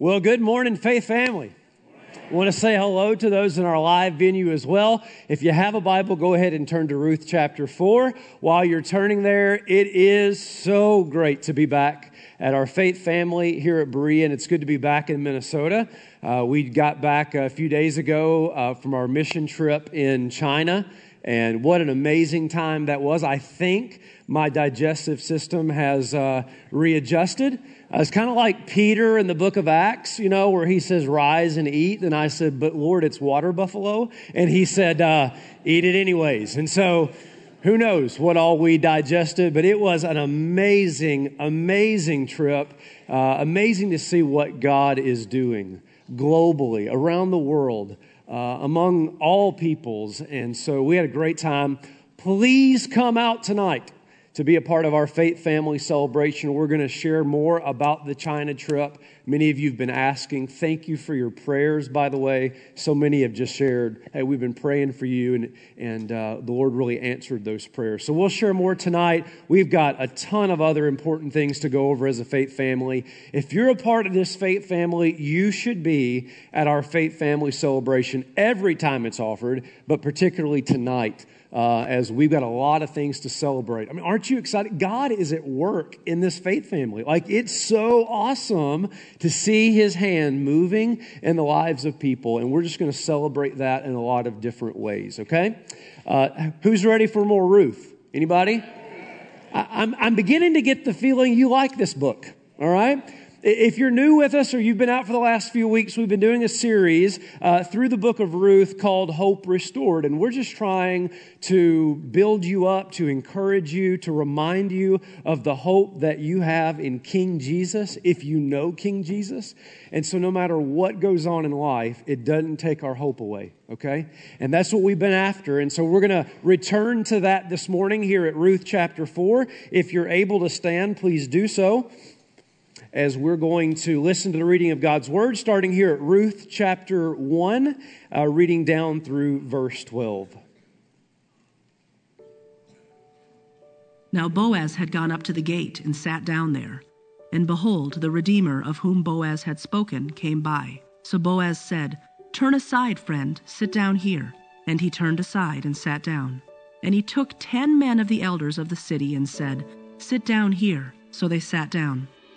Well, good morning, Faith family. I want to say hello to those in our live venue as well. If you have a Bible, go ahead and turn to Ruth chapter 4. While you're turning there, it is so great to be back at our faith family here at Berea, and it's good to be back in Minnesota. Uh, we got back a few days ago uh, from our mission trip in China, and what an amazing time that was. I think my digestive system has uh, readjusted. Uh, it's kind of like Peter in the book of Acts, you know, where he says, Rise and eat. And I said, But Lord, it's water buffalo. And he said, uh, Eat it anyways. And so, who knows what all we digested, but it was an amazing, amazing trip. Uh, amazing to see what God is doing globally, around the world, uh, among all peoples. And so we had a great time. Please come out tonight to be a part of our faith family celebration. We're going to share more about the China trip. Many of you have been asking. Thank you for your prayers, by the way. So many have just shared, hey, we've been praying for you, and, and uh, the Lord really answered those prayers. So we'll share more tonight. We've got a ton of other important things to go over as a faith family. If you're a part of this faith family, you should be at our faith family celebration every time it's offered, but particularly tonight uh, as we've got a lot of things to celebrate. I mean, aren't you excited? God is at work in this faith family. Like, it's so awesome to see his hand moving in the lives of people, and we're just going to celebrate that in a lot of different ways, okay? Uh, who's ready for more Ruth? Anybody? I, I'm, I'm beginning to get the feeling you like this book, all right? If you're new with us or you've been out for the last few weeks, we've been doing a series uh, through the book of Ruth called Hope Restored. And we're just trying to build you up, to encourage you, to remind you of the hope that you have in King Jesus, if you know King Jesus. And so, no matter what goes on in life, it doesn't take our hope away, okay? And that's what we've been after. And so, we're going to return to that this morning here at Ruth chapter 4. If you're able to stand, please do so as we're going to listen to the reading of God's Word, starting here at Ruth chapter 1, uh, reading down through verse 12. Now Boaz had gone up to the gate and sat down there. And behold, the Redeemer of whom Boaz had spoken came by. So Boaz said, Turn aside, friend, sit down here. And he turned aside and sat down. And he took ten men of the elders of the city and said, Sit down here. So they sat down.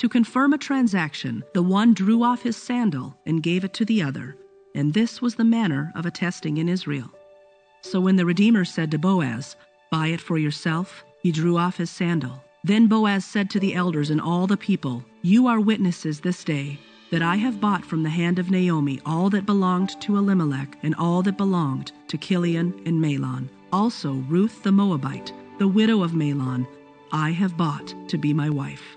To confirm a transaction, the one drew off his sandal and gave it to the other, and this was the manner of attesting in Israel. So when the Redeemer said to Boaz, Buy it for yourself, he drew off his sandal. Then Boaz said to the elders and all the people, You are witnesses this day that I have bought from the hand of Naomi all that belonged to Elimelech and all that belonged to Chilion and Mahlon. Also Ruth the Moabite, the widow of Mahlon, I have bought to be my wife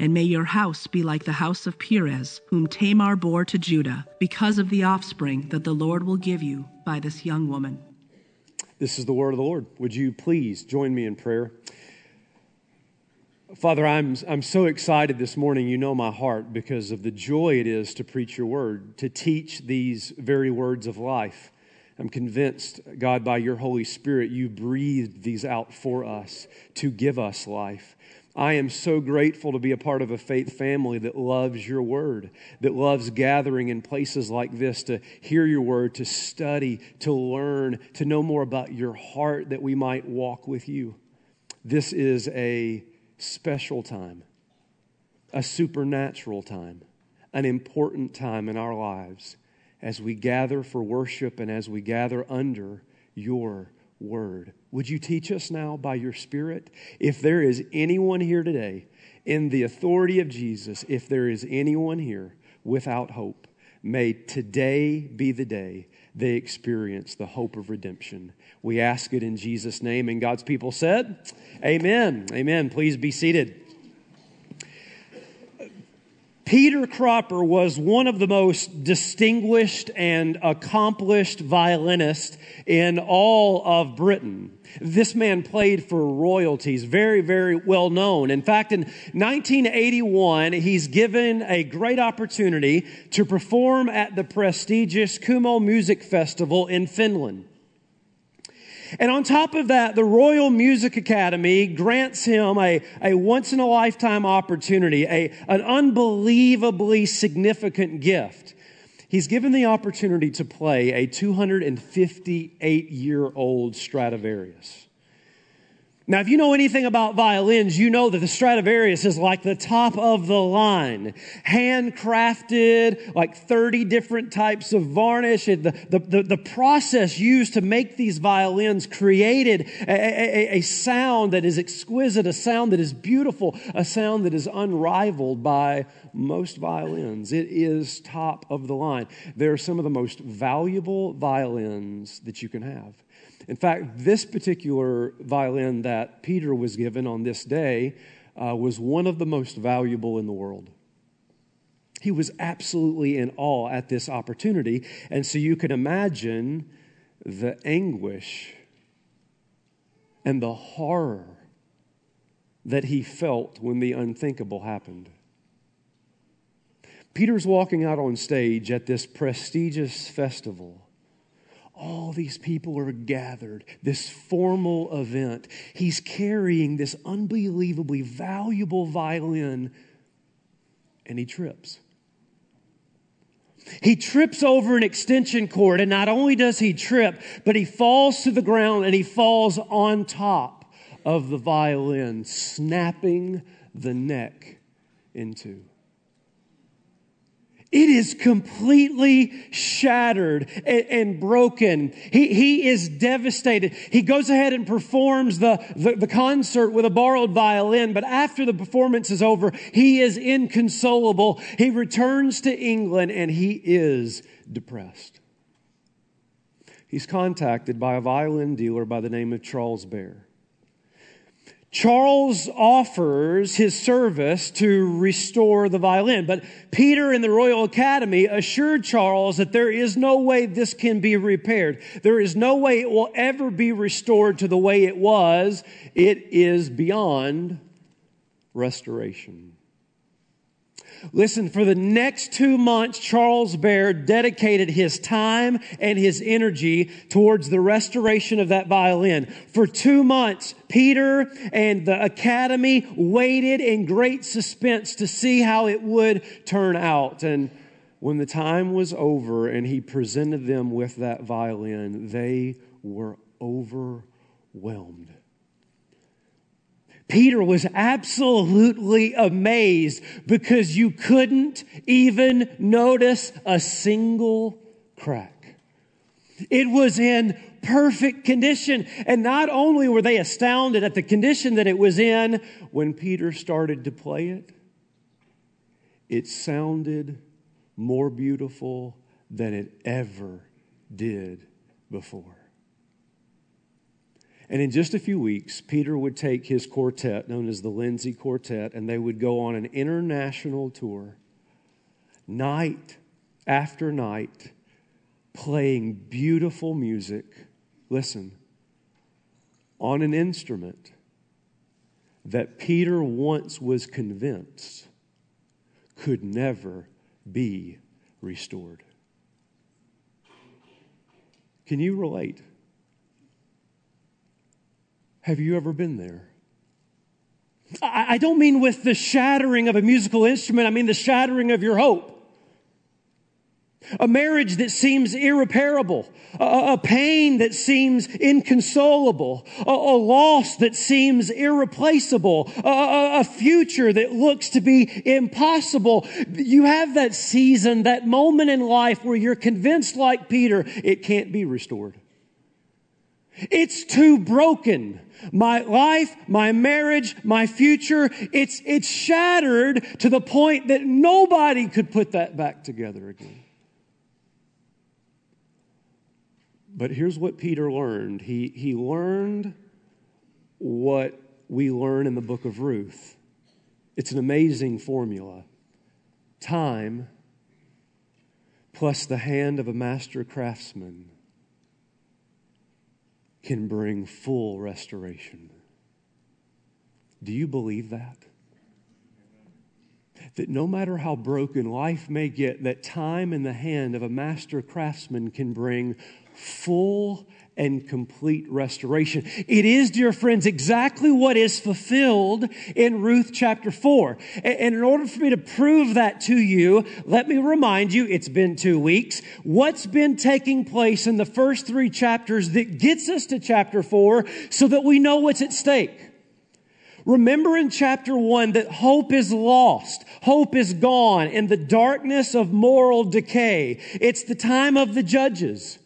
And may your house be like the house of Perez, whom Tamar bore to Judah, because of the offspring that the Lord will give you by this young woman. This is the word of the Lord. Would you please join me in prayer? Father, I'm, I'm so excited this morning. You know my heart because of the joy it is to preach your word, to teach these very words of life. I'm convinced, God, by your Holy Spirit, you breathed these out for us to give us life. I am so grateful to be a part of a faith family that loves your word, that loves gathering in places like this to hear your word, to study, to learn, to know more about your heart that we might walk with you. This is a special time, a supernatural time, an important time in our lives as we gather for worship and as we gather under your word. Would you teach us now by your Spirit? If there is anyone here today in the authority of Jesus, if there is anyone here without hope, may today be the day they experience the hope of redemption. We ask it in Jesus' name. And God's people said, Amen. Amen. Please be seated. Peter Cropper was one of the most distinguished and accomplished violinists in all of Britain. This man played for royalties, very, very well known. In fact, in 1981, he's given a great opportunity to perform at the prestigious Kuhmo Music Festival in Finland. And on top of that, the Royal Music Academy grants him a, a once in a lifetime opportunity, a, an unbelievably significant gift. He's given the opportunity to play a 258 year old Stradivarius. Now, if you know anything about violins, you know that the Stradivarius is like the top of the line. Handcrafted, like 30 different types of varnish. The, the, the, the process used to make these violins created a, a, a sound that is exquisite, a sound that is beautiful, a sound that is unrivaled by most violins. It is top of the line. They're some of the most valuable violins that you can have. In fact, this particular violin that Peter was given on this day uh, was one of the most valuable in the world. He was absolutely in awe at this opportunity. And so you can imagine the anguish and the horror that he felt when the unthinkable happened. Peter's walking out on stage at this prestigious festival all these people are gathered, this formal event. He's carrying this unbelievably valuable violin, and he trips. He trips over an extension cord, and not only does he trip, but he falls to the ground and he falls on top of the violin, snapping the neck in two. It is completely shattered and, and, broken. He, he is devastated. He goes ahead and performs the, the, the concert with a borrowed violin, but after the performance is over, he is inconsolable. He returns to England and he is depressed. He's contacted by a violin dealer by the name of Charles Beare. Charles offers his service to restore the violin, but Peter in the Royal Academy assured Charles that there is no way this can be repaired. There is no way it will ever be restored to the way it was. It is beyond restoration. Listen, for the next two months, Charles Beare dedicated his time and his energy towards the restoration of that violin. For two months, Peter and the academy waited in great suspense to see how it would turn out. And when the time was over and he presented them with that violin, they were overwhelmed. Peter was absolutely amazed because you couldn't even notice a single crack. It was in perfect condition. And not only were they astounded at the condition that it was in, when Peter started to play it, it sounded more beautiful than it ever did before. And in just a few weeks, Peter would take his quartet, known as the Lindsay Quartet, and they would go on an international tour, night after night, playing beautiful music. Listen, on an instrument that Peter once was convinced could never be restored. Can you relate? Have you ever been there? I don't mean with the shattering of a musical instrument, I mean the shattering of your hope. A marriage that seems irreparable, a, pain that seems inconsolable, a, loss that seems irreplaceable, a future that looks to be impossible. You have that season, that moment in life where you're convinced, like Peter, it can't be restored. It's too broken. My life, my marriage, my future, it's, it's shattered to the point that nobody could put that back together again. But here's what Peter learned he, he learned what we learn in the book of Ruth. It's an amazing formula time plus the hand of a master craftsman can bring full restoration. Do you believe that? That no matter how broken life may get, that time in the hand of a master craftsman can bring full and complete restoration. It is, dear friends, exactly what is fulfilled in Ruth chapter 4. And in order for me to prove that to you, let me remind you, it's been two weeks, what's been taking place in the first three chapters that gets us to chapter 4 so that we know what's at stake. Remember in chapter one that hope is lost. Hope is gone in the darkness of moral decay. It's the time of the judges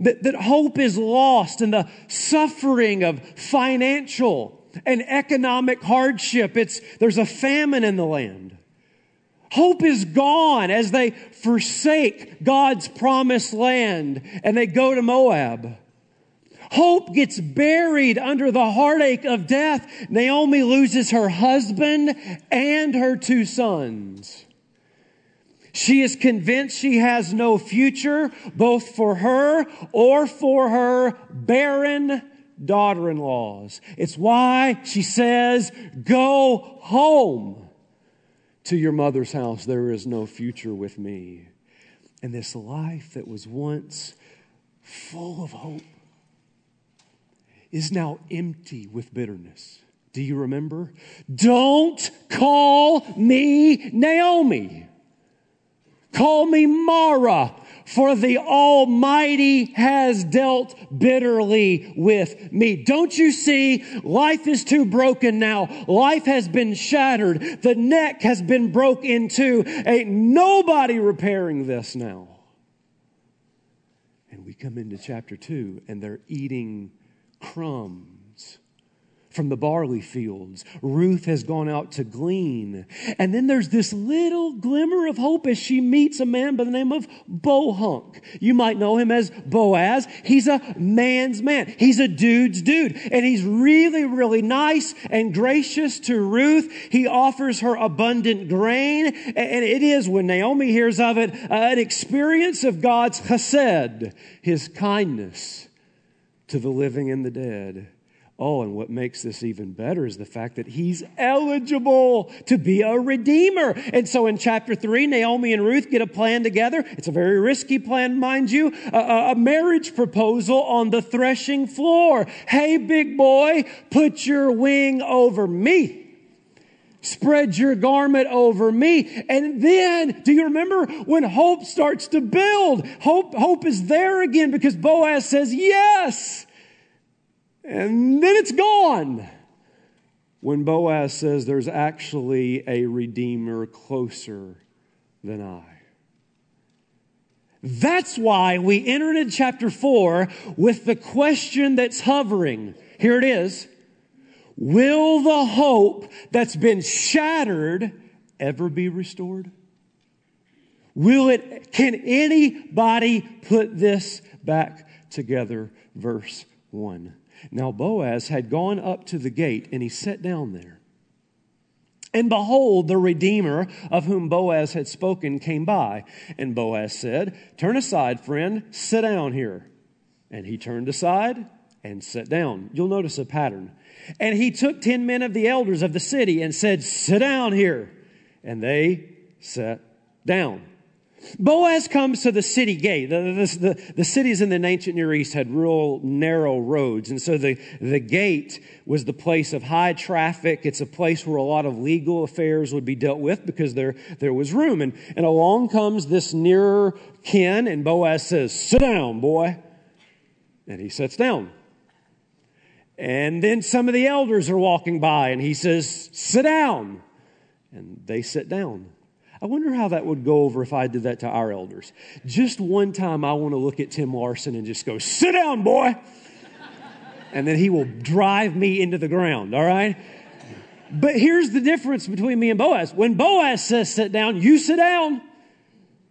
that, that hope is lost in the suffering of financial and economic hardship. It's, there's a famine in the land. Hope is gone as they forsake God's promised land and they go to Moab. Hope gets buried under the heartache of death. Naomi loses her husband and her two sons. She is convinced she has no future, both for her or for her barren daughter in laws. It's why she says, Go home to your mother's house. There is no future with me. And this life that was once full of hope is now empty with bitterness. Do you remember? Don't call me Naomi. Call me Mara, for the Almighty has dealt bitterly with me. Don't you see? Life is too broken now. Life has been shattered. The neck has been broke in two. Ain't nobody repairing this now. And we come into chapter two and they're eating crumbs from the barley fields. Ruth has gone out to glean. And then there's this little glimmer of hope as she meets a man by the name of Bohunk. You might know him as Boaz. He's a man's man. He's a dude's dude. And he's really, really nice and gracious to Ruth. He offers her abundant grain. And it is, when Naomi hears of it, an experience of God's chesed, his kindness to the living and the dead. Oh, and what makes this even better is the fact that he's eligible to be a redeemer. And so in chapter three, Naomi and Ruth get a plan together. It's a very risky plan, mind you, a, a marriage proposal on the threshing floor. Hey, big boy, put your wing over me spread your garment over me. And then, do you remember when hope starts to build? Hope, hope is there again because Boaz says, yes and then it's gone. When Boaz says there's actually a redeemer closer than I. That's why we entered into chapter 4 with the question that's hovering. Here it is. Will the hope that's been shattered ever be restored? Will it, can anybody put this back together? Verse 1. Now Boaz had gone up to the gate, and he sat down there. And behold, the Redeemer of whom Boaz had spoken came by. And Boaz said, Turn aside, friend, sit down here. And he turned aside and sat down. You'll notice a pattern. And he took ten men of the elders of the city and said, Sit down here. And they sat down. Boaz comes to the city gate. The, the, the, the, cities in the ancient Near East had real narrow roads. And so the, the gate was the place of high traffic. It's a place where a lot of legal affairs would be dealt with because there, there was room. And, and along comes this nearer kin, and Boaz says, Sit down, boy. And he sits down. And then some of the elders are walking by, and he says, Sit down. And they sit down. I wonder how that would go over if I did that to our elders. Just one time, I want to look at Tim Larson and just go, Sit down, boy. and then he will drive me into the ground, all right? But here's the difference between me and Boaz. When Boaz says sit down, you sit down.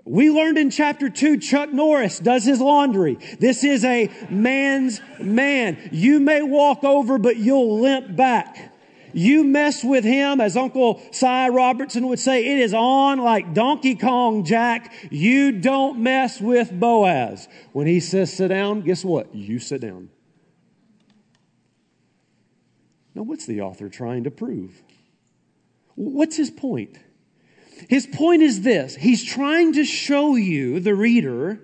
We learned in chapter two, Chuck Norris does his laundry. This is a man's man. You may walk over, but you'll limp back. You mess with him, as Uncle Si Robertson would say, it is on like Donkey Kong, Jack. You don't mess with Boaz. When he says sit down, guess what? You sit down. Now, what's the author trying to prove? What's his point? His point is this he's trying to show you, the reader,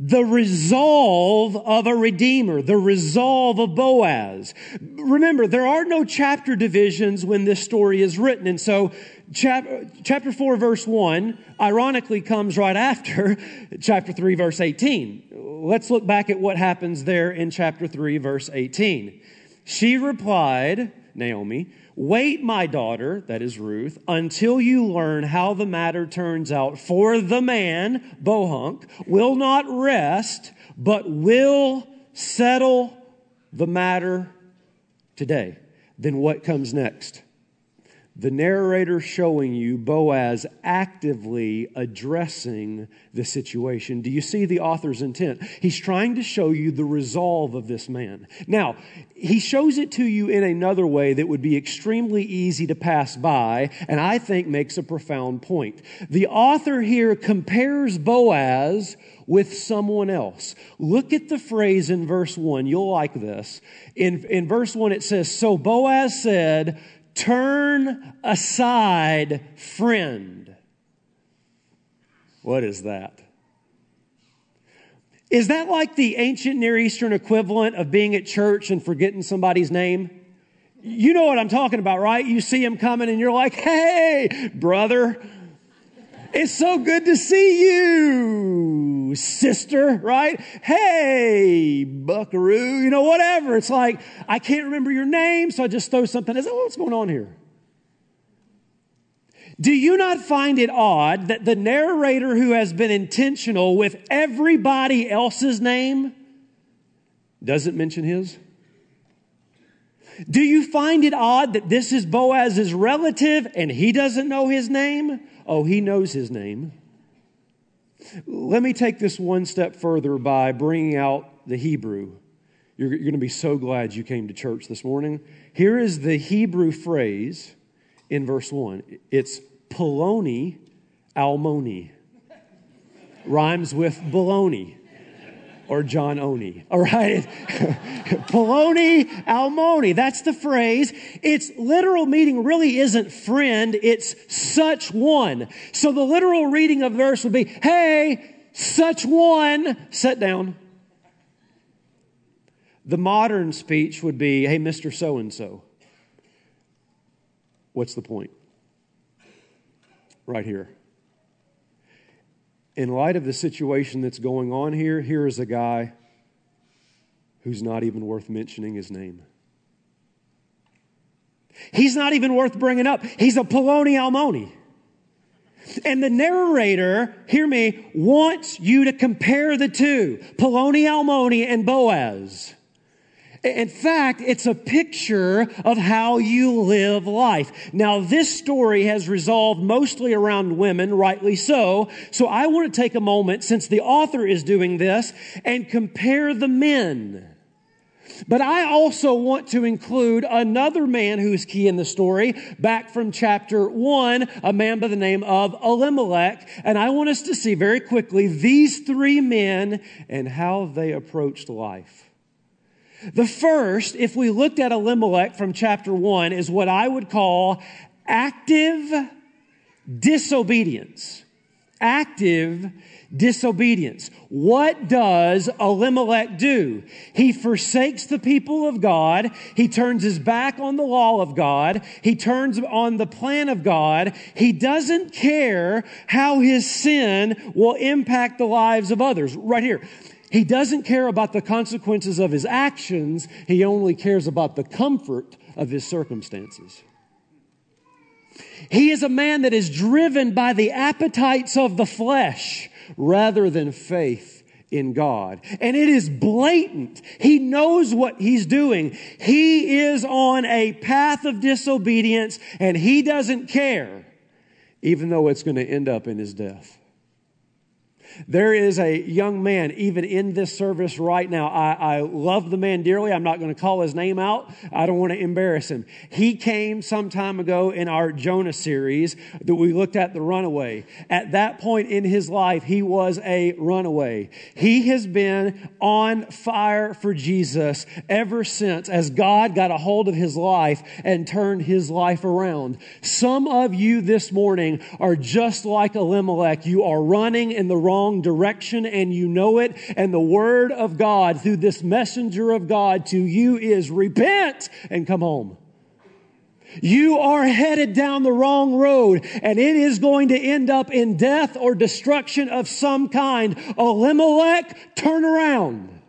the resolve of a redeemer, the resolve of Boaz. Remember, there are no chapter divisions when this story is written. And so chapter, chapter 4 verse 1 ironically comes right after chapter 3 verse 18. Let's look back at what happens there in chapter 3 verse 18. She replied, Naomi, Wait, my daughter, that is Ruth, until you learn how the matter turns out. For the man, Bohunk, will not rest, but will settle the matter today. Then what comes next? The narrator showing you Boaz actively addressing the situation. Do you see the author's intent? He's trying to show you the resolve of this man. Now, he shows it to you in another way that would be extremely easy to pass by, and I think makes a profound point. The author here compares Boaz with someone else. Look at the phrase in verse 1. You'll like this. In, in verse 1, it says, So Boaz said, Turn aside, friend. What is that? Is that like the ancient Near Eastern equivalent of being at church and forgetting somebody's name? You know what I'm talking about, right? You see him coming and you're like, hey, brother, it's so good to see you, sister, right? Hey, buckaroo, you know, whatever. It's like, I can't remember your name, so I just throw something. Is that what's going on here? Do you not find it odd that the narrator who has been intentional with everybody else's name doesn't mention his? Do you find it odd that this is Boaz's relative and he doesn't know his name? Oh, he knows his name. Let me take this one step further by bringing out the Hebrew. You're, you're going to be so glad you came to church this morning. Here is the Hebrew phrase in verse 1 it's Poloni Almoni. Rhymes with baloney or John Oni. All right. Poloni Almoni. That's the phrase. Its literal meaning really isn't friend. It's such one. So the literal reading of the verse would be, Hey, such one, sit down. The modern speech would be, Hey, Mr. So and so. What's the point? Right here in light of the situation that's going on here, here is a guy who's not even worth mentioning his name. He's not even worth bringing up. He's a Poloni Almoni. And the narrator, hear me, wants you to compare the two Poloni Almoni and Boaz. In fact, it's a picture of how you live life. Now, this story has resolved mostly around women, rightly so. So I want to take a moment, since the author is doing this, and compare the men. But I also want to include another man who's key in the story, back from chapter one, a man by the name of Elimelech. And I want us to see very quickly these three men and how they approached life. The first, if we looked at Elimelech from chapter one, is what I would call active disobedience. active disobedience. What does Elimelech do? He forsakes the people of God. He turns his back on the law of God. He turns on the plan of God. He doesn't care how his sin will impact the lives of others. Right here. He doesn't care about the consequences of his actions. He only cares about the comfort of his circumstances. He is a man that is driven by the appetites of the flesh rather than faith in God. And it is blatant. He knows what he's doing. He is on a path of disobedience and he doesn't care, even though it's going to end up in his death. There is a young man, even in this service right now. I, I love the man dearly. I'm not going to call his name out. I don't want to embarrass him. He came some time ago in our Jonah series that we looked at the runaway. At that point in his life, he was a runaway. He has been on fire for Jesus ever since as God got a hold of his life and turned his life around. Some of you this morning are just like Elimelech. You are running in the wrong wrong direction and you know it. And the word of God through this messenger of God to you is repent and come home. You are headed down the wrong road and it is going to end up in death or destruction of some kind. Elimelech, turn around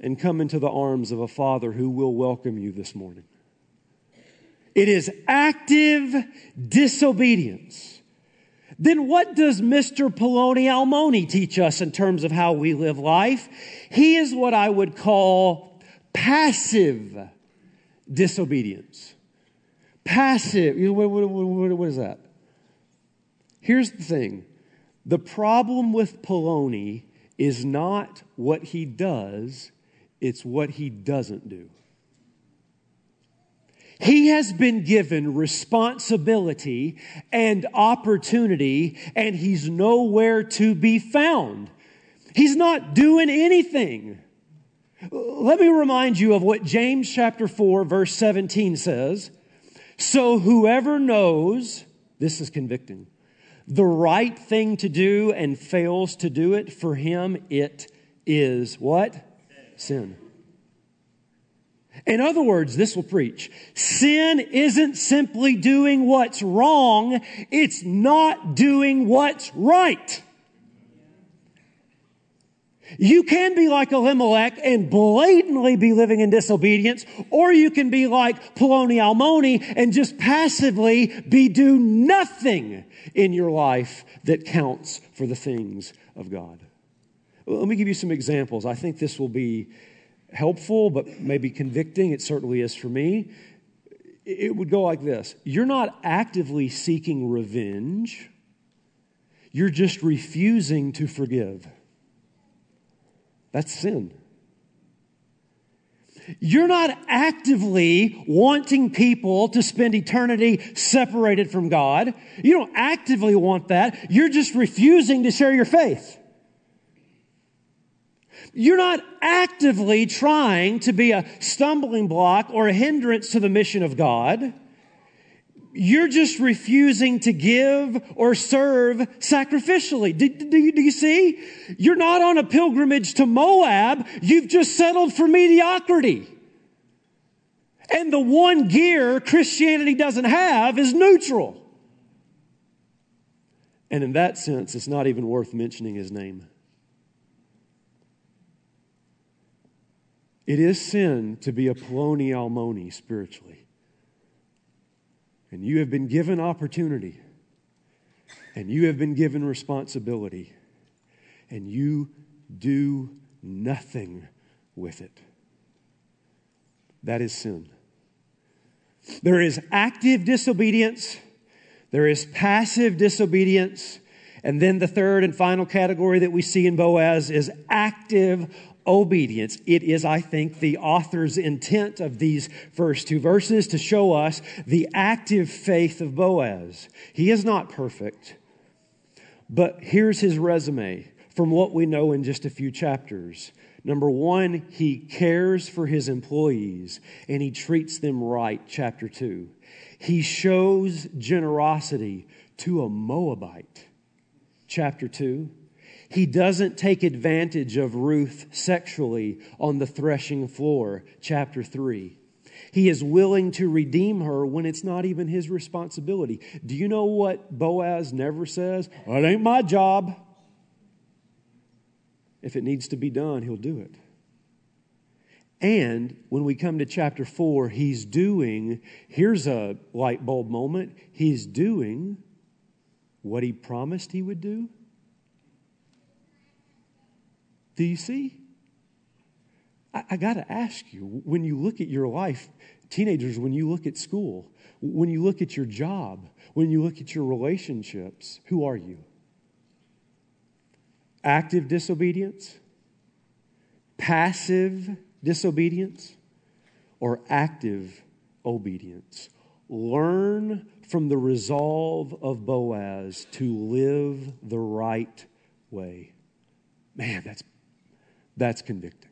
and come into the arms of a father who will welcome you this morning. It is active disobedience then what does Mr. Poloni Almoni teach us in terms of how we live life? He is what I would call passive disobedience. Passive. What, what, what, what is that? Here's the thing the problem with Poloni is not what he does, it's what he doesn't do. He has been given responsibility and opportunity, and he's nowhere to be found. He's not doing anything. Let me remind you of what James chapter 4, verse 17 says. So whoever knows, this is convicting, the right thing to do and fails to do it, for him it is what? Sin. In other words, this will preach. Sin isn't simply doing what's wrong, it's not doing what's right. You can be like Elimelech and blatantly be living in disobedience, or you can be like Poloni Almoni and just passively be do nothing in your life that counts for the things of God. Let me give you some examples. I think this will be helpful, but maybe convicting. It certainly is for me. It would go like this You're not actively seeking revenge, you're just refusing to forgive. That's sin. You're not actively wanting people to spend eternity separated from God. You don't actively want that. You're just refusing to share your faith. You're not actively trying to be a stumbling block or a hindrance to the mission of God. You're just refusing to give or serve sacrificially. Do, do, do you see? You're not on a pilgrimage to Moab. You've just settled for mediocrity. And the one gear Christianity doesn't have is neutral. And in that sense, it's not even worth mentioning his name. It is sin to be a Poloni Almoni spiritually. And you have been given opportunity, and you have been given responsibility, and you do nothing with it. That is sin. There is active disobedience, there is passive disobedience, and then the third and final category that we see in Boaz is active obedience. It is, I think, the author's intent of these first two verses to show us the active faith of Boaz. He is not perfect, but here's his resume from what we know in just a few chapters. Number one, he cares for his employees and he treats them right, chapter two. He shows generosity to a Moabite chapter 2. He doesn't take advantage of Ruth sexually on the threshing floor, chapter 3. He is willing to redeem her when it's not even his responsibility. Do you know what Boaz never says? It ain't my job. If it needs to be done, he'll do it. And when we come to chapter 4, he's doing, here's a light bulb moment, he's doing what he promised he would do. Do you see? I, I got to ask you when you look at your life, teenagers, when you look at school, when you look at your job, when you look at your relationships, who are you? Active disobedience? Passive disobedience? Or active obedience? Learn from the resolve of Boaz to live the right way. Man, that's, that's convicting.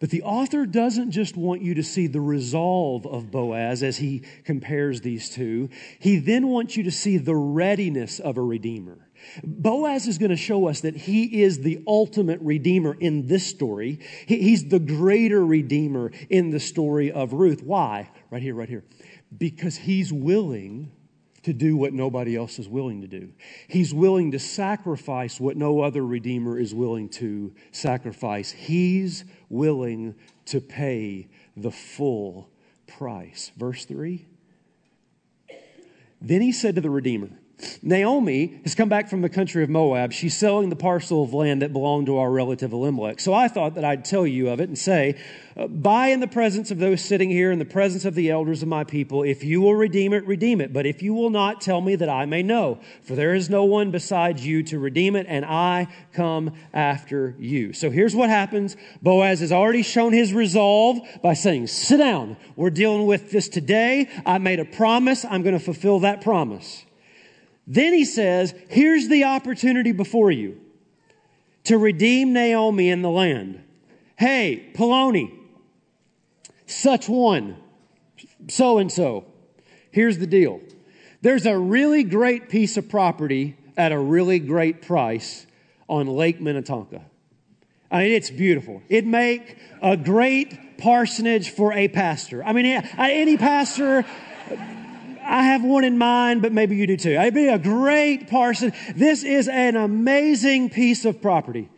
But the author doesn't just want you to see the resolve of Boaz as he compares these two. He then wants you to see the readiness of a redeemer. Boaz is going to show us that he is the ultimate redeemer in this story. He's the greater redeemer in the story of Ruth. Why? Right here, right here because he's willing to do what nobody else is willing to do. He's willing to sacrifice what no other Redeemer is willing to sacrifice. He's willing to pay the full price. Verse 3 Then he said to the Redeemer, Naomi has come back from the country of Moab. She's selling the parcel of land that belonged to our relative Elimelech. So I thought that I'd tell you of it and say, uh, Buy in the presence of those sitting here, in the presence of the elders of my people. If you will redeem it, redeem it. But if you will not, tell me that I may know. For there is no one besides you to redeem it, and I come after you. So here's what happens Boaz has already shown his resolve by saying, Sit down. We're dealing with this today. I made a promise. I'm going to fulfill that promise. Then he says, Here's the opportunity before you to redeem Naomi in the land. Hey, Poloni, such one, so and so. Here's the deal there's a really great piece of property at a really great price on Lake Minnetonka. I mean, it's beautiful. It'd make a great parsonage for a pastor. I mean, any pastor I have one in mind, but maybe you do too. I'd be a great parson. This is an amazing piece of property.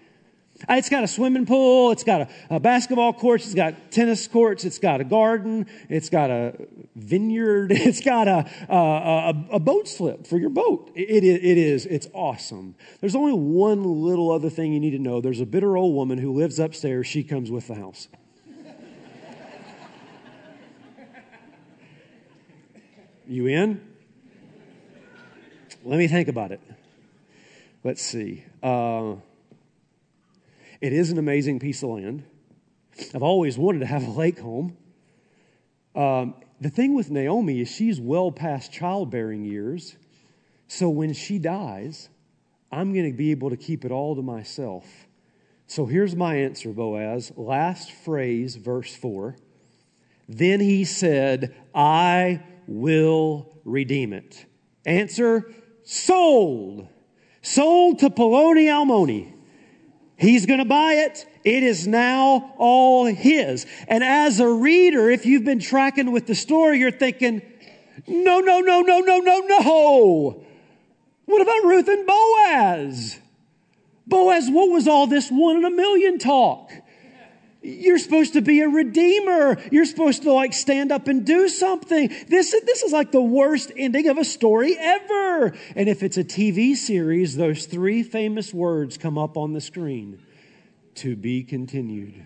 It's got a swimming pool. It's got a, a, basketball courts. It's got tennis courts. It's got a garden. It's got a vineyard. It's got a, a, a boat slip for your boat. It, it, it is. It's awesome. There's only one little other thing you need to know. There's a bitter old woman who lives upstairs. She comes with the house. You in? Let me think about it. Let's see. Uh, it is an amazing piece of land. I've always wanted to have a lake home. Um, the thing with Naomi is she's well past childbearing years. So when she dies, I'm going to be able to keep it all to myself. So here's my answer, Boaz. Last phrase, verse 4. Then he said, I will redeem it. Answer sold. Sold to Poloni Almoni. He's going to buy it. It is now all his. And as a reader, if you've been tracking with the story, you're thinking, no, no, no, no, no, no, no. What about Ruth and Boaz? Boaz, what was all this one in a million talk? You're supposed to be a redeemer. You're supposed to like stand up and do something. This, this is like the worst ending of a story ever. And if it's a TV series, those three famous words come up on the screen to be continued.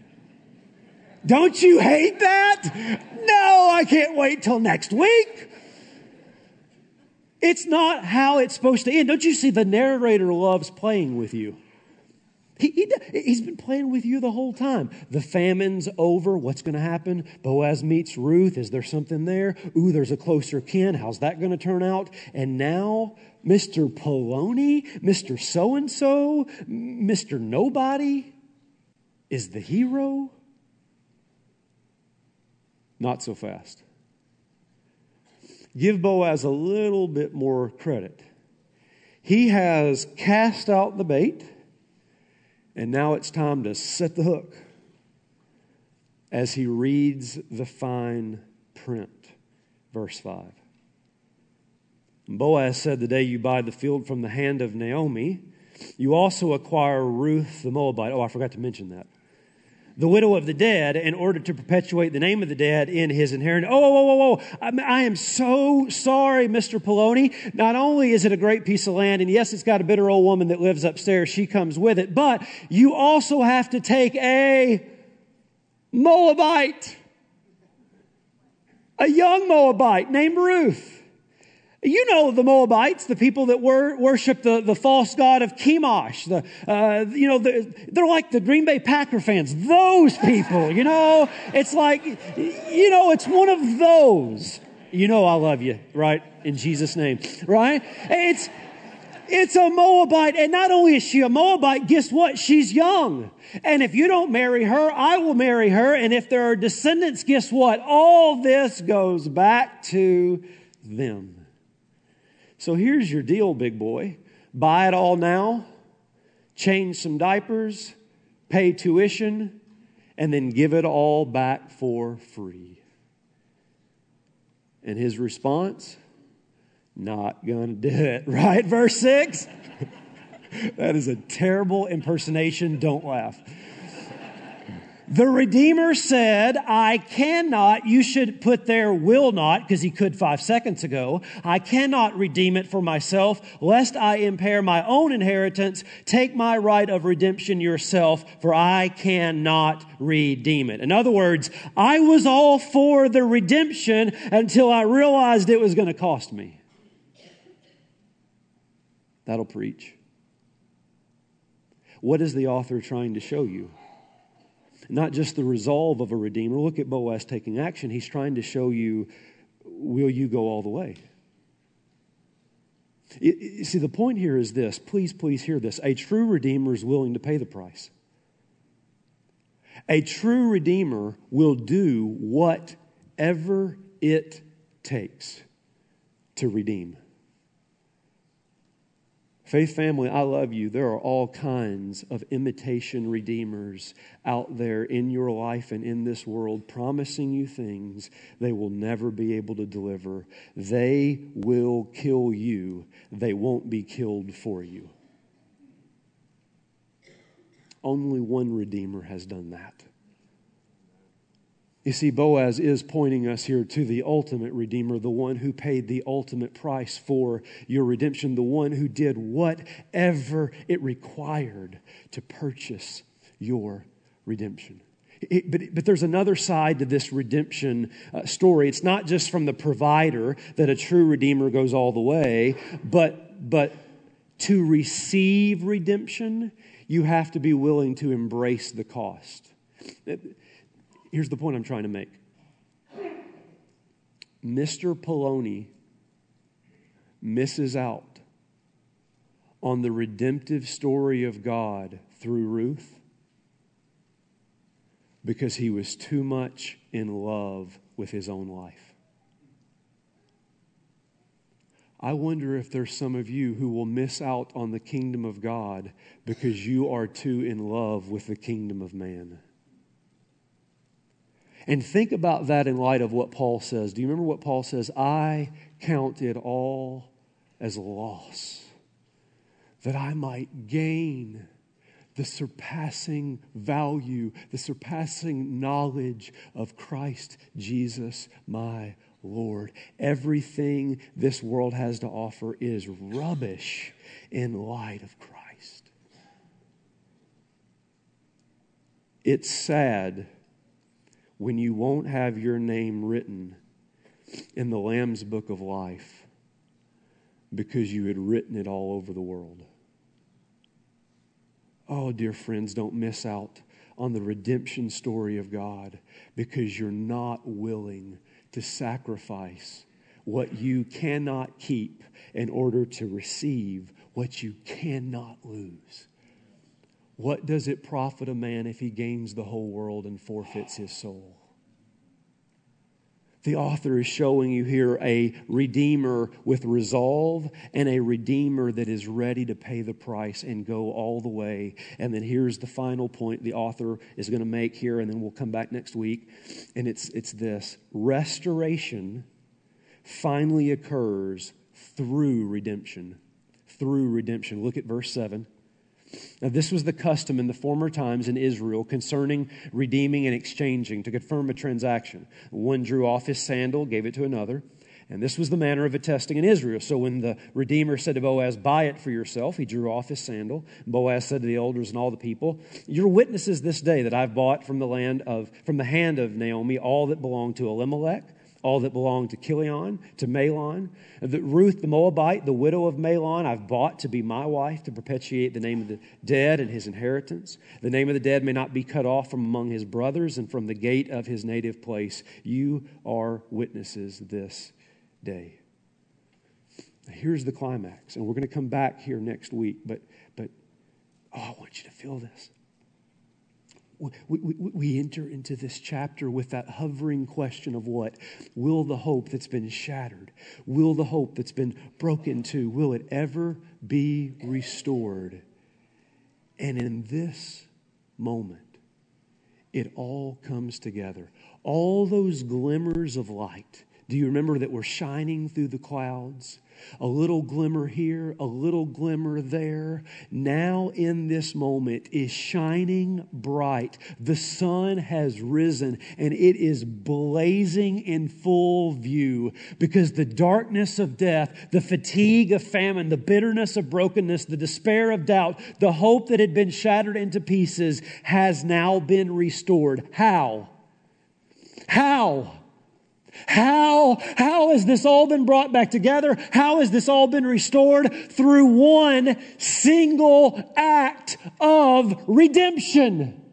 Don't you hate that? No, I can't wait till next week. It's not how it's supposed to end. Don't you see the narrator loves playing with you? He, he, he's been playing with you the whole time. The famine's over. What's going to happen? Boaz meets Ruth. Is there something there? Ooh, there's a closer kin. How's that going to turn out? And now, Mr. Poloni, Mr. So and so, Mr. Nobody is the hero? Not so fast. Give Boaz a little bit more credit. He has cast out the bait, and now it's time to set the hook as he reads the fine print. Verse 5. Boaz said, The day you buy the field from the hand of Naomi, you also acquire Ruth the Moabite. Oh, I forgot to mention that. The widow of the dead, in order to perpetuate the name of the dead in his inheritance. Oh, oh, oh, oh, oh. I am so sorry, Mr. Poloni. Not only is it a great piece of land, and yes, it's got a bitter old woman that lives upstairs, she comes with it, but you also have to take a Moabite, a young Moabite named Ruth. You know the Moabites, the people that wor- worship the, the false god of Chemosh. The, uh, you know, the, they're like the Green Bay Packer fans. Those people, you know, it's like, you know, it's one of those. You know I love you, right? In Jesus' name, right? It's, it's a Moabite. And not only is she a Moabite, guess what? She's young. And if you don't marry her, I will marry her. And if there are descendants, guess what? All this goes back to them. So here's your deal, big boy. Buy it all now, change some diapers, pay tuition, and then give it all back for free. And his response, not gonna do it, right? Verse 6. that is a terrible impersonation. Don't laugh. The Redeemer said, I cannot, you should put there will not, because he could five seconds ago. I cannot redeem it for myself, lest I impair my own inheritance. Take my right of redemption yourself, for I cannot redeem it. In other words, I was all for the redemption until I realized it was going to cost me. That'll preach. What is the author trying to show you? Not just the resolve of a redeemer. Look at Boaz taking action. He's trying to show you will you go all the way? See, the point here is this. Please, please hear this. A true redeemer is willing to pay the price. A true redeemer will do whatever it takes to redeem. Faith family, I love you. There are all kinds of imitation redeemers out there in your life and in this world promising you things they will never be able to deliver. They will kill you, they won't be killed for you. Only one Redeemer has done that. You see, Boaz is pointing us here to the ultimate Redeemer, the one who paid the ultimate price for your redemption, the one who did whatever it required to purchase your redemption. It, but, but there's another side to this redemption uh, story. It's not just from the provider that a true Redeemer goes all the way, but, but to receive redemption, you have to be willing to embrace the cost. It, here's the point I'm trying to make Mr. Poloni misses out on the redemptive story of God through Ruth because he was too much in love with his own life. I wonder if there's some of you who will miss out on the kingdom of God because you are too in love with the kingdom of man. And think about that in light of what Paul says. Do you remember what Paul says? I count it all as loss that I might gain the surpassing value, the surpassing knowledge of Christ Jesus, my Lord. Everything this world has to offer is rubbish in light of Christ. It's sad when you won't have your name written in the Lamb's book of life because you had written it all over the world. Oh, dear friends, don't miss out on the redemption story of God because you're not willing to sacrifice what you cannot keep in order to receive what you cannot lose. What does it profit a man if he gains the whole world and forfeits his soul? The author is showing you here a redeemer with resolve and a redeemer that is ready to pay the price and go all the way. And then here's the final point the author is going to make here, and then we'll come back next week. And it's, it's this restoration finally occurs through redemption. Through redemption. Look at verse 7. Now, this was the custom in the former times in Israel concerning redeeming and exchanging to confirm a transaction. One drew off his sandal, gave it to another. And this was the manner of attesting in Israel. So when the Redeemer said to Boaz, Buy it for yourself, he drew off his sandal. Boaz said to the elders and all the people, You're witnesses this day that I've bought from the land of from the hand of Naomi all that belonged to Elimelech all that belonged to Chilion, to Mahlon. The, Ruth the Moabite, the widow of Mahlon, I've bought to be my wife to perpetuate the name of the dead and his inheritance. The name of the dead may not be cut off from among his brothers and from the gate of his native place. You are witnesses this day. Now, here's the climax, and we're going to come back here next week, but, but oh, I want you to feel this we, we, enter into this chapter with that hovering question of what? Will the hope that's been shattered, will the hope that's been broken to, will it ever be restored? And in this moment, it all comes together. All those glimmers of light. Do you remember that we're shining through the clouds? A little glimmer here, a little glimmer there. Now, in this moment, is shining bright. The sun has risen and it is blazing in full view because the darkness of death, the fatigue of famine, the bitterness of brokenness, the despair of doubt, the hope that had been shattered into pieces has now been restored. How? How? How, how has this all been brought back together? How has this all been restored? Through one single act of redemption.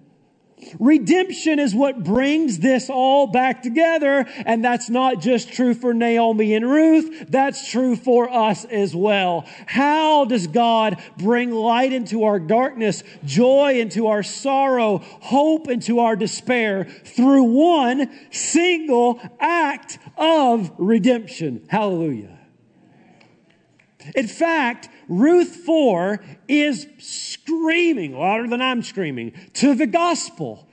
Redemption is what brings this all back together. And that's not just true for Naomi and Ruth. That's true for us as well. How does God bring light into our darkness, joy into our sorrow, hope into our despair through one single act of redemption? Hallelujah. In fact, Ruth 4 is screaming louder than I'm screaming to the gospel.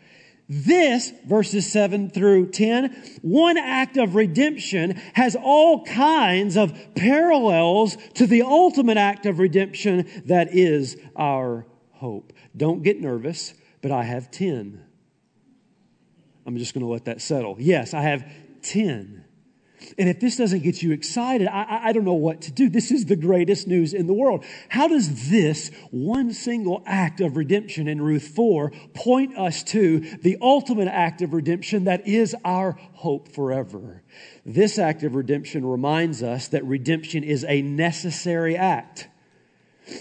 This, verses 7 through 10, one act of redemption has all kinds of parallels to the ultimate act of redemption that is our hope. Don't get nervous, but I have 10. I'm just going to let that settle. Yes, I have 10. And if this doesn't get you excited, I, I, don't know what to do. This is the greatest news in the world. How does this one single act of redemption in Ruth 4 point us to the ultimate act of redemption that is our hope forever? This act of redemption reminds us that redemption is a necessary act.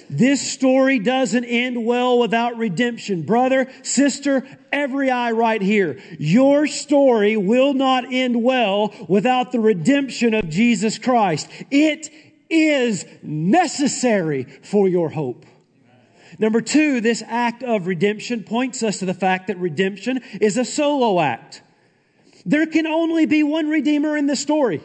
This story doesn't end well without redemption. Brother, sister, every eye right here. Your story will not end well without the redemption of Jesus Christ. It is necessary for your hope. Number two, this act of redemption points us to the fact that redemption is a solo act. There can only be one redeemer in this story.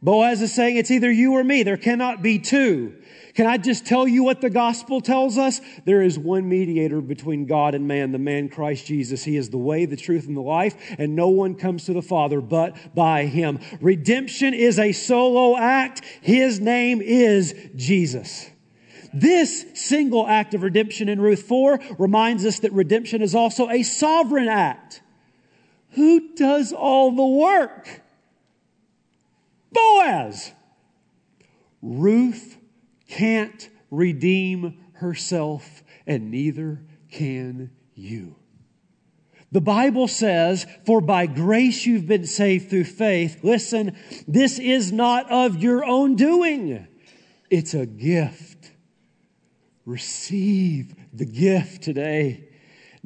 Boaz is saying it's either you or me. There cannot be two. Can I just tell you what the gospel tells us? There is one mediator between God and man, the man Christ Jesus. He is the way, the truth, and the life, and no one comes to the Father but by him. Redemption is a solo act. His name is Jesus. This single act of redemption in Ruth 4 reminds us that redemption is also a sovereign act. Who does all the work? Boaz. Ruth can't redeem herself, and neither can you. The Bible says, for by grace you've been saved through faith. Listen, this is not of your own doing. It's a gift. Receive the gift today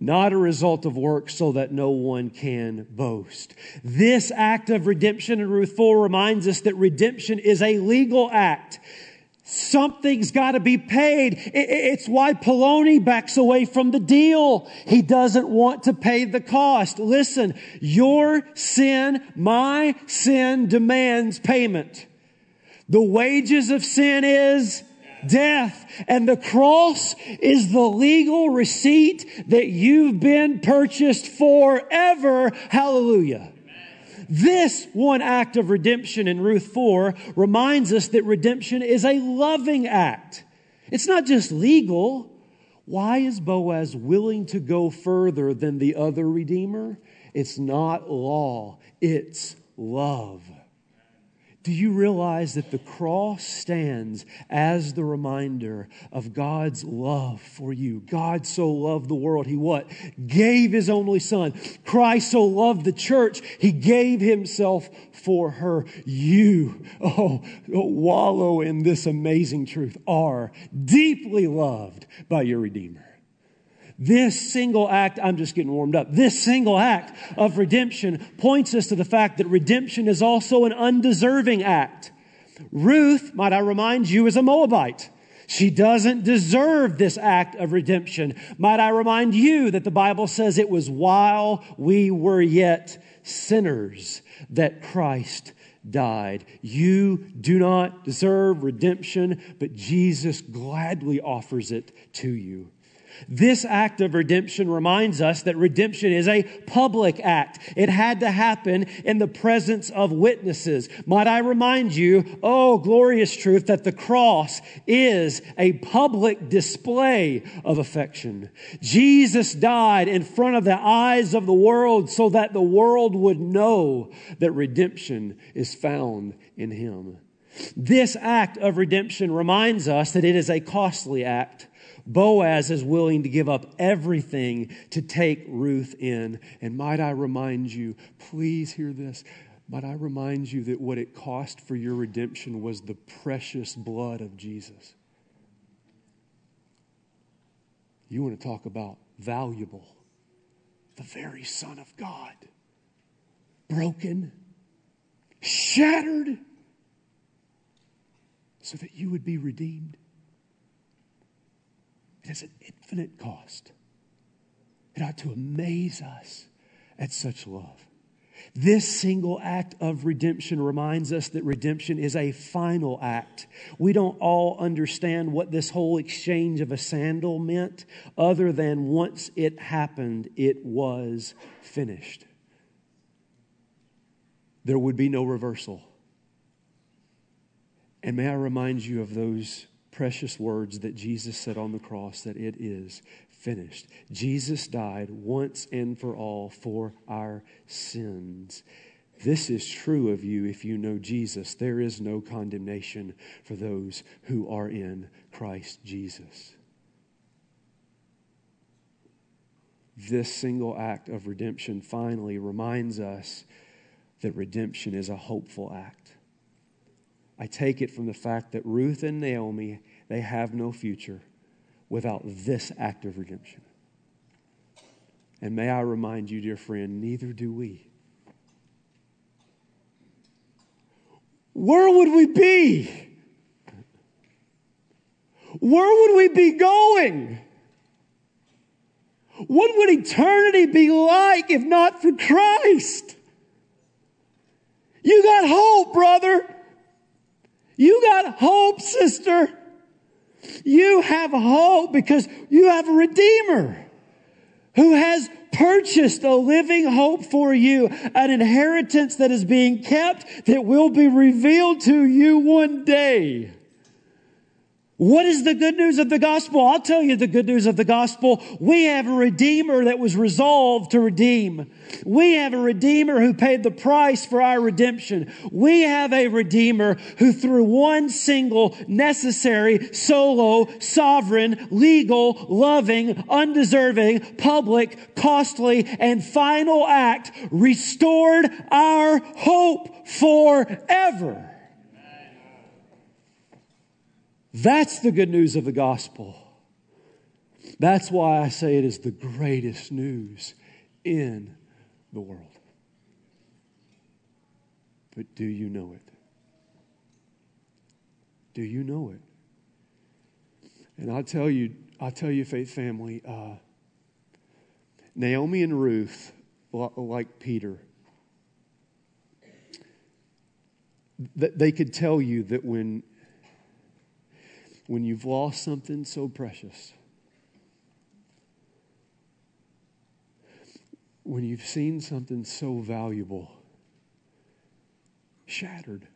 not a result of works so that no one can boast. This act of redemption in Ruth 4 reminds us that redemption is a legal act Something's got to be paid. It's why Poloni backs away from the deal. He doesn't want to pay the cost. Listen, your sin, my sin demands payment. The wages of sin is death. And the cross is the legal receipt that you've been purchased forever. Hallelujah. This one act of redemption in Ruth 4 reminds us that redemption is a loving act. It's not just legal. Why is Boaz willing to go further than the other redeemer? It's not law, it's love. Do you realize that the cross stands as the reminder of God's love for you? God so loved the world. He what? Gave his only son. Christ so loved the church. He gave himself for her. You, oh, wallow in this amazing truth, are deeply loved by your Redeemer. This single act, I'm just getting warmed up. This single act of redemption points us to the fact that redemption is also an undeserving act. Ruth, might I remind you, is a Moabite. She doesn't deserve this act of redemption. Might I remind you that the Bible says it was while we were yet sinners that Christ died. You do not deserve redemption, but Jesus gladly offers it to you. This act of redemption reminds us that redemption is a public act. It had to happen in the presence of witnesses. Might I remind you, oh, glorious truth, that the cross is a public display of affection. Jesus died in front of the eyes of the world so that the world would know that redemption is found in him. This act of redemption reminds us that it is a costly act. Boaz is willing to give up everything to take Ruth in. And might I remind you, please hear this. Might I remind you that what it cost for your redemption was the precious blood of Jesus? You want to talk about valuable, the very Son of God, broken, shattered, so that you would be redeemed. It has an infinite cost. It ought to amaze us at such love. This single act of redemption reminds us that redemption is a final act. We don't all understand what this whole exchange of a sandal meant, other than once it happened, it was finished. There would be no reversal. And may I remind you of those precious words that Jesus said on the cross that it is finished. Jesus died once and for all for our sins. This is true of you if you know Jesus. There is no condemnation for those who are in Christ Jesus. This single act of redemption finally reminds us that redemption is a hopeful act. I take it from the fact that Ruth and Naomi, they have no future without this act of redemption. And may I remind you, dear friend, neither do we. Where would we be? Where would we be going? What would eternity be like if not for Christ? You got hope, brother. Got hope, sister. You have hope because you have a Redeemer who has purchased a living hope for you, an inheritance that is being kept that will be revealed to you one day. What is the good news of the gospel? I'll tell you the good news of the gospel. We have a redeemer that was resolved to redeem. We have a redeemer who paid the price for our redemption. We have a redeemer who through one single necessary, solo, sovereign, legal, loving, undeserving, public, costly, and final act restored our hope forever. That's the good news of the gospel. That's why I say it is the greatest news in the world. But do you know it? Do you know it? And I'll tell you, I'll tell you, faith family, uh, Naomi and Ruth, like Peter, they could tell you that when, when you've lost something so precious, when you've seen something so valuable shattered,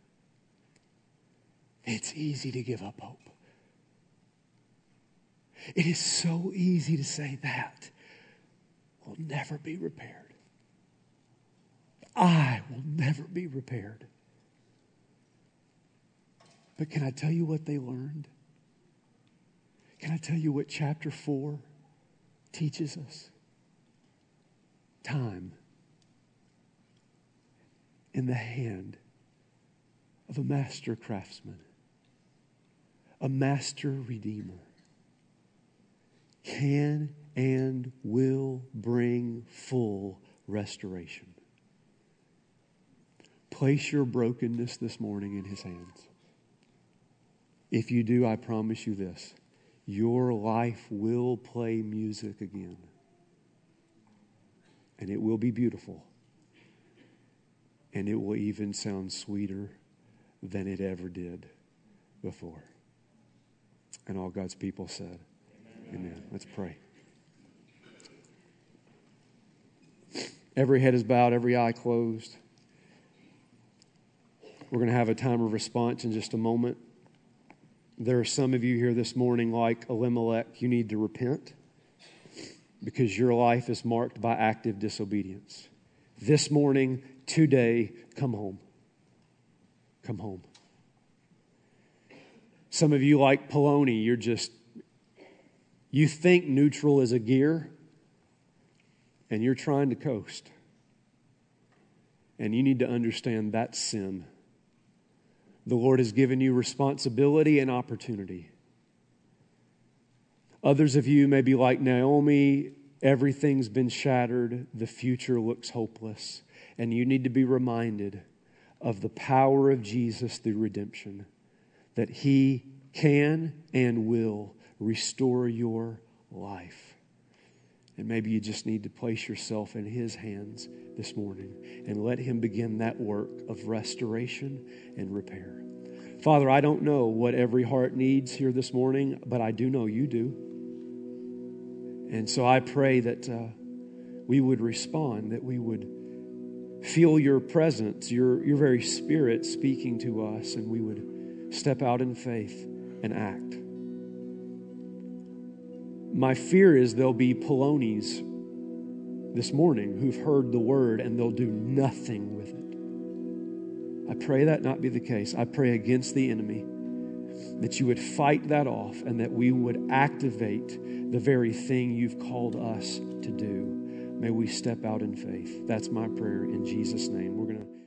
it's easy to give up hope. It is so easy to say that will never be repaired. I will never be repaired. But can I tell you what they learned? Can I tell you what chapter 4 teaches us? Time in the hand of a master craftsman, a master redeemer, can and will bring full restoration. Place your brokenness this morning in his hands. If you do, I promise you this your life will play music again. And it will be beautiful. And it will even sound sweeter than it ever did before. And all God's people said, Amen. Amen. Let's pray. Every head is bowed, every eye closed. We're going to have a time of response in just a moment. There are some of you here this morning, like Elimelech, you need to repent because your life is marked by active disobedience. This morning, today, come home. Come home. Some of you, like Poloni, you're just, you think neutral is a gear and you're trying to coast. And you need to understand that sin. The Lord has given you responsibility and opportunity. Others of you may be like Naomi, everything's been shattered, the future looks hopeless, and you need to be reminded of the power of Jesus through redemption, that He can and will restore your life. And maybe you just need to place yourself in His hands this morning and let Him begin that work of restoration and repair. Father, I don't know what every heart needs here this morning, but I do know you do. And so I pray that uh, we would respond, that we would feel your presence, your, your very spirit speaking to us, and we would step out in faith and act. My fear is there'll be Polonis this morning who've heard the word and they'll do nothing with it. I pray that not be the case. I pray against the enemy that you would fight that off and that we would activate the very thing you've called us to do. May we step out in faith. That's my prayer in Jesus' name. We're going to